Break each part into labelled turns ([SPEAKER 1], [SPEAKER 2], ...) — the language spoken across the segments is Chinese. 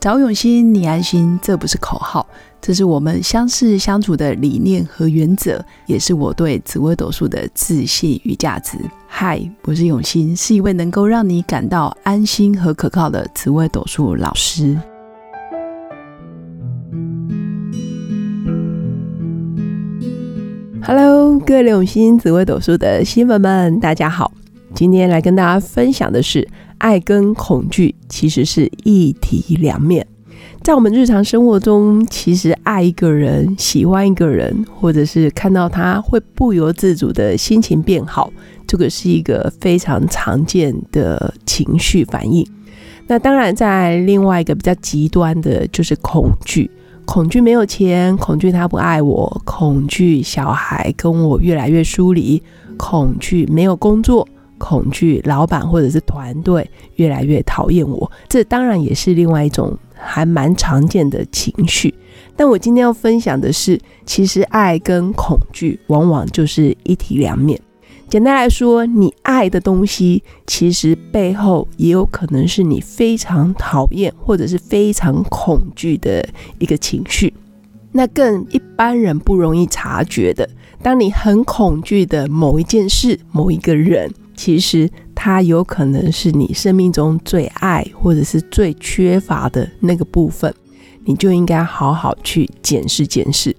[SPEAKER 1] 找永新，你安心，这不是口号，这是我们相识相处的理念和原则，也是我对紫微斗数的自信与价值。嗨，我是永新，是一位能够让你感到安心和可靠的紫微斗数老师。Hello，各位永新紫微斗数的新粉们，大家好。今天来跟大家分享的是，爱跟恐惧其实是一体两面。在我们日常生活中，其实爱一个人、喜欢一个人，或者是看到他会不由自主的心情变好，这个是一个非常常见的情绪反应。那当然，在另外一个比较极端的，就是恐惧。恐惧没有钱，恐惧他不爱我，恐惧小孩跟我越来越疏离，恐惧没有工作，恐惧老板或者是团队越来越讨厌我。这当然也是另外一种还蛮常见的情绪。但我今天要分享的是，其实爱跟恐惧往往就是一体两面。简单来说，你爱的东西，其实背后也有可能是你非常讨厌或者是非常恐惧的一个情绪。那更一般人不容易察觉的，当你很恐惧的某一件事、某一个人，其实他有可能是你生命中最爱或者是最缺乏的那个部分，你就应该好好去检视检视。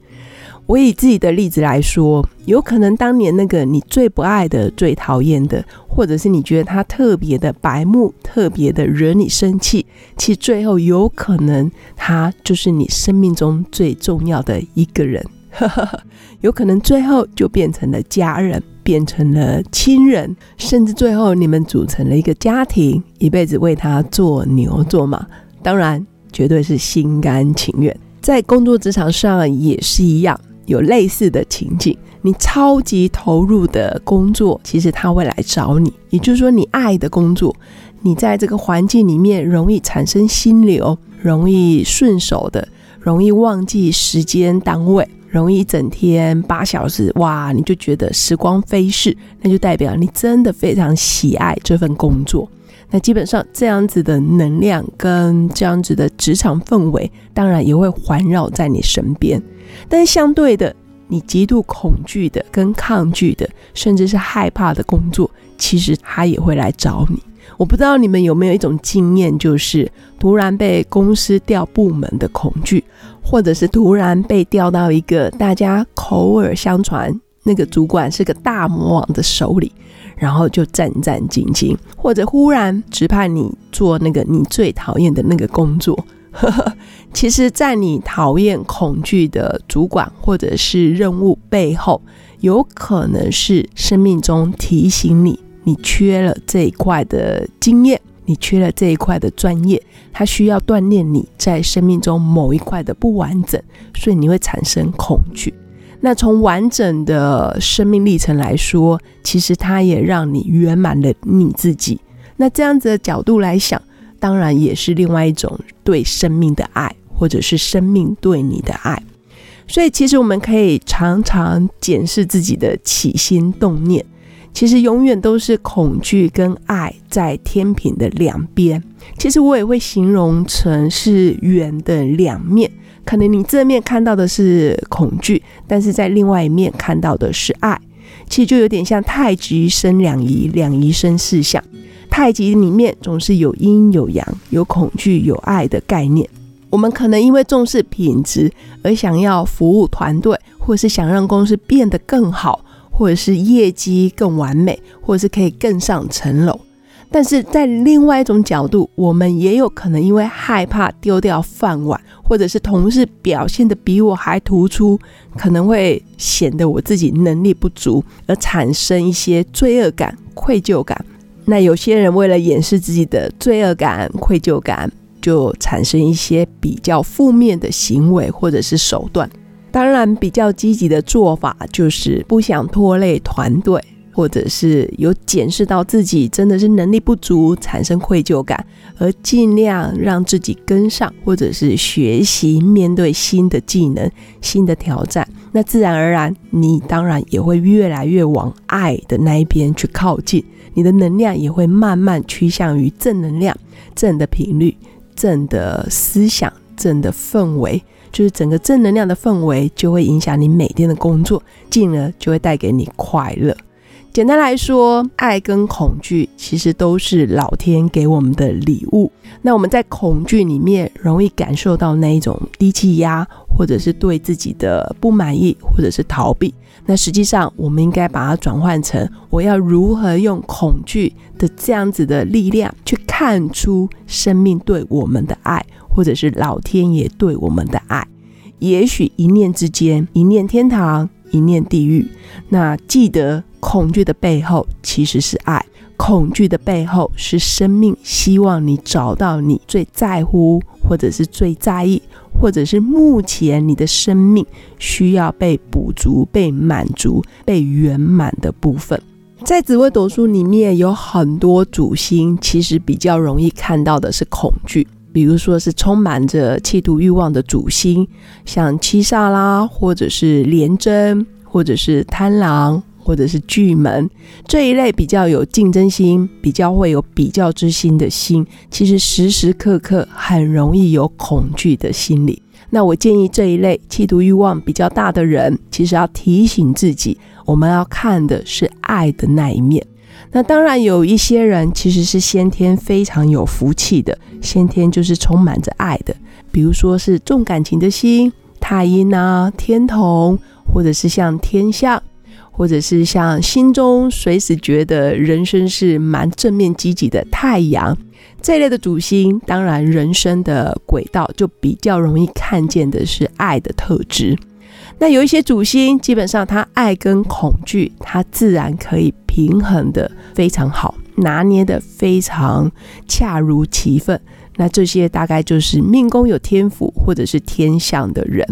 [SPEAKER 1] 我以自己的例子来说，有可能当年那个你最不爱的、最讨厌的，或者是你觉得他特别的白目、特别的惹你生气，其实最后有可能他就是你生命中最重要的一个人，有可能最后就变成了家人，变成了亲人，甚至最后你们组成了一个家庭，一辈子为他做牛做马，当然绝对是心甘情愿。在工作职场上也是一样。有类似的情景，你超级投入的工作，其实他会来找你。也就是说，你爱的工作，你在这个环境里面容易产生心流，容易顺手的，容易忘记时间单位，容易整天八小时，哇，你就觉得时光飞逝，那就代表你真的非常喜爱这份工作。那基本上这样子的能量跟这样子的职场氛围，当然也会环绕在你身边。但是相对的，你极度恐惧的、跟抗拒的，甚至是害怕的工作，其实他也会来找你。我不知道你们有没有一种经验，就是突然被公司调部门的恐惧，或者是突然被调到一个大家口耳相传那个主管是个大魔王的手里。然后就战战兢兢，或者忽然指派你做那个你最讨厌的那个工作。其实，在你讨厌、恐惧的主管或者是任务背后，有可能是生命中提醒你，你缺了这一块的经验，你缺了这一块的专业，它需要锻炼你在生命中某一块的不完整，所以你会产生恐惧。那从完整的生命历程来说，其实它也让你圆满了你自己。那这样子的角度来想，当然也是另外一种对生命的爱，或者是生命对你的爱。所以，其实我们可以常常检视自己的起心动念，其实永远都是恐惧跟爱在天平的两边。其实我也会形容成是圆的两面。可能你正面看到的是恐惧，但是在另外一面看到的是爱，其实就有点像太极生两仪，两仪生四象。太极里面总是有阴有阳，有恐惧有爱的概念。我们可能因为重视品质而想要服务团队，或是想让公司变得更好，或者是业绩更完美，或者是可以更上层楼。但是在另外一种角度，我们也有可能因为害怕丢掉饭碗，或者是同事表现的比我还突出，可能会显得我自己能力不足，而产生一些罪恶感、愧疚感。那有些人为了掩饰自己的罪恶感、愧疚感，就产生一些比较负面的行为或者是手段。当然，比较积极的做法就是不想拖累团队。或者是有检视到自己真的是能力不足，产生愧疚感，而尽量让自己跟上，或者是学习面对新的技能、新的挑战，那自然而然，你当然也会越来越往爱的那一边去靠近，你的能量也会慢慢趋向于正能量、正的频率、正的思想、正的氛围，就是整个正能量的氛围，就会影响你每天的工作，进而就会带给你快乐。简单来说，爱跟恐惧其实都是老天给我们的礼物。那我们在恐惧里面容易感受到那一种低气压，或者是对自己的不满意，或者是逃避。那实际上，我们应该把它转换成：我要如何用恐惧的这样子的力量，去看出生命对我们的爱，或者是老天爷对我们的爱。也许一念之间，一念天堂，一念地狱。那记得。恐惧的背后其实是爱，恐惧的背后是生命希望你找到你最在乎，或者是最在意，或者是目前你的生命需要被补足、被满足、被圆满的部分。在紫微斗数里面有很多主星，其实比较容易看到的是恐惧，比如说是充满着企图欲望的主星，像七煞啦，或者是廉贞，或者是贪狼。或者是巨门这一类比较有竞争心、比较会有比较之心的心，其实时时刻刻很容易有恐惧的心理。那我建议这一类企图欲望比较大的人，其实要提醒自己，我们要看的是爱的那一面。那当然有一些人其实是先天非常有福气的，先天就是充满着爱的，比如说是重感情的心，太阴啊、天同，或者是像天象。或者是像心中随时觉得人生是蛮正面积极的太阳这一类的主星，当然人生的轨道就比较容易看见的是爱的特质。那有一些主星，基本上他爱跟恐惧，他自然可以平衡的非常好，拿捏的非常恰如其分。那这些大概就是命宫有天府或者是天相的人。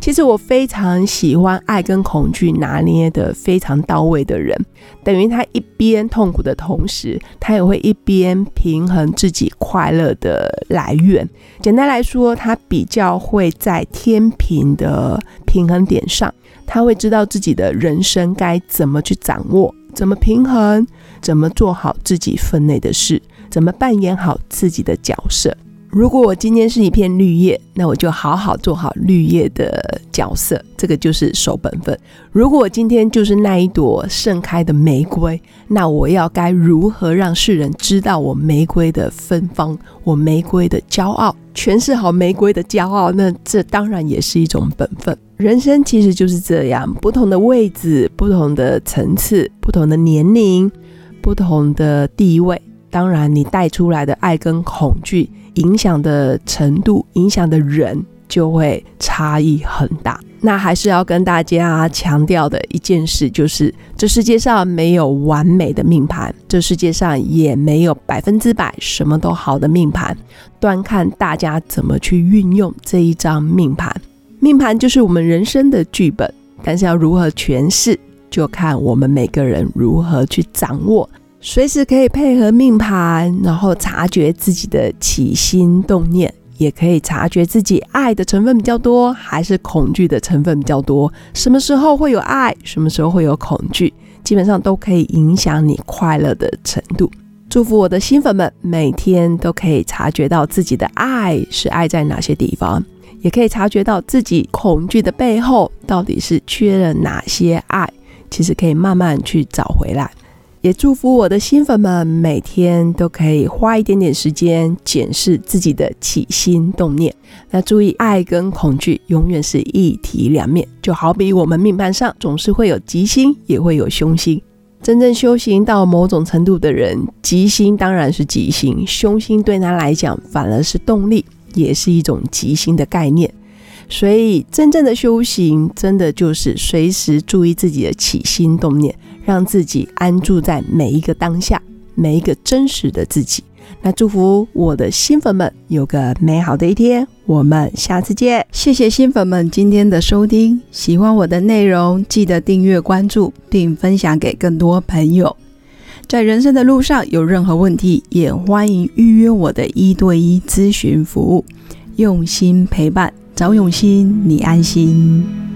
[SPEAKER 1] 其实我非常喜欢爱跟恐惧拿捏的非常到位的人，等于他一边痛苦的同时，他也会一边平衡自己快乐的来源。简单来说，他比较会在天平的平衡点上，他会知道自己的人生该怎么去掌握，怎么平衡，怎么做好自己分内的事。怎么扮演好自己的角色？如果我今天是一片绿叶，那我就好好做好绿叶的角色，这个就是守本分。如果我今天就是那一朵盛开的玫瑰，那我要该如何让世人知道我玫瑰的芬芳，我玫瑰的骄傲，诠释好玫瑰的骄傲？那这当然也是一种本分。人生其实就是这样，不同的位置、不同的层次、不同的年龄、不同的地位。当然，你带出来的爱跟恐惧影响的程度，影响的人就会差异很大。那还是要跟大家强调的一件事，就是这世界上没有完美的命盘，这世界上也没有百分之百什么都好的命盘，端看大家怎么去运用这一张命盘。命盘就是我们人生的剧本，但是要如何诠释，就看我们每个人如何去掌握。随时可以配合命盘，然后察觉自己的起心动念，也可以察觉自己爱的成分比较多，还是恐惧的成分比较多。什么时候会有爱，什么时候会有恐惧，基本上都可以影响你快乐的程度。祝福我的新粉们，每天都可以察觉到自己的爱是爱在哪些地方，也可以察觉到自己恐惧的背后到底是缺了哪些爱，其实可以慢慢去找回来。也祝福我的新粉们每天都可以花一点点时间检视自己的起心动念。那注意，爱跟恐惧永远是一体两面，就好比我们命盘上总是会有吉星，也会有凶星。真正修行到某种程度的人，吉星当然是吉星，凶星对他来讲反而是动力，也是一种吉星的概念。所以，真正的修行，真的就是随时注意自己的起心动念，让自己安住在每一个当下，每一个真实的自己。那祝福我的新粉们有个美好的一天，我们下次见。谢谢新粉们今天的收听，喜欢我的内容，记得订阅关注，并分享给更多朋友。在人生的路上有任何问题，也欢迎预约我的一对一咨询服务，用心陪伴。找永新，你安心。